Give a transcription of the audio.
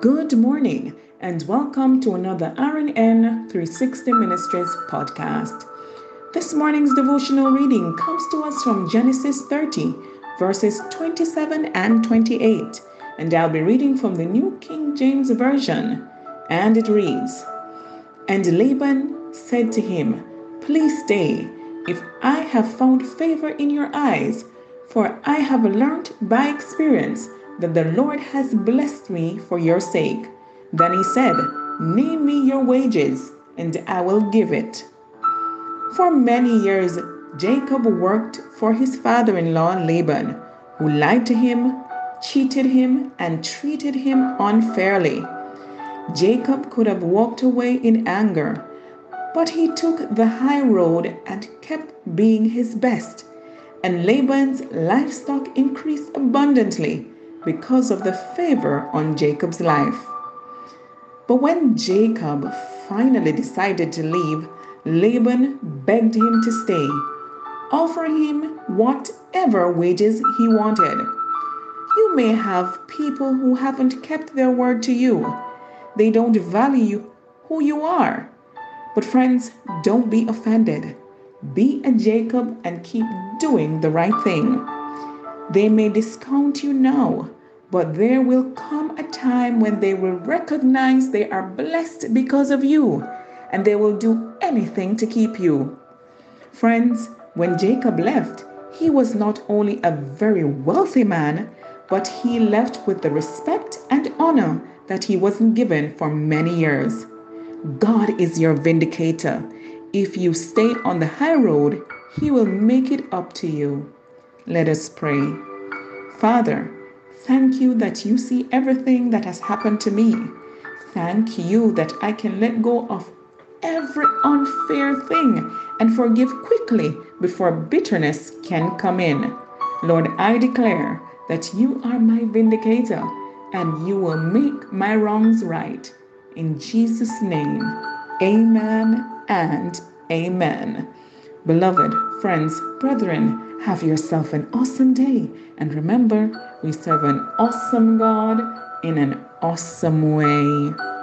Good morning and welcome to another RNN 360 Ministries podcast. This morning's devotional reading comes to us from Genesis 30, verses 27 and 28, and I'll be reading from the New King James Version. And it reads And Laban said to him, Please stay, if I have found favor in your eyes, for I have learnt by experience that the Lord has blessed me for your sake. Then he said, Name me your wages, and I will give it. For many years, Jacob worked for his father in law Laban, who lied to him, cheated him, and treated him unfairly. Jacob could have walked away in anger, but he took the high road and kept being his best. And Laban's livestock increased abundantly because of the favor on Jacob's life. But when Jacob finally decided to leave, Laban begged him to stay, offering him whatever wages he wanted. You may have people who haven't kept their word to you. They don't value who you are. But, friends, don't be offended. Be a Jacob and keep doing the right thing. They may discount you now, but there will come a time when they will recognize they are blessed because of you, and they will do anything to keep you. Friends, when Jacob left, he was not only a very wealthy man, but he left with the respect and honor that he wasn't given for many years. God is your vindicator. If you stay on the high road, he will make it up to you. Let us pray. Father, thank you that you see everything that has happened to me. Thank you that I can let go of every unfair thing and forgive quickly before bitterness can come in. Lord, I declare that you are my vindicator and you will make my wrongs right. In Jesus' name, amen and amen. Beloved, friends, brethren, have yourself an awesome day. And remember, we serve an awesome God in an awesome way.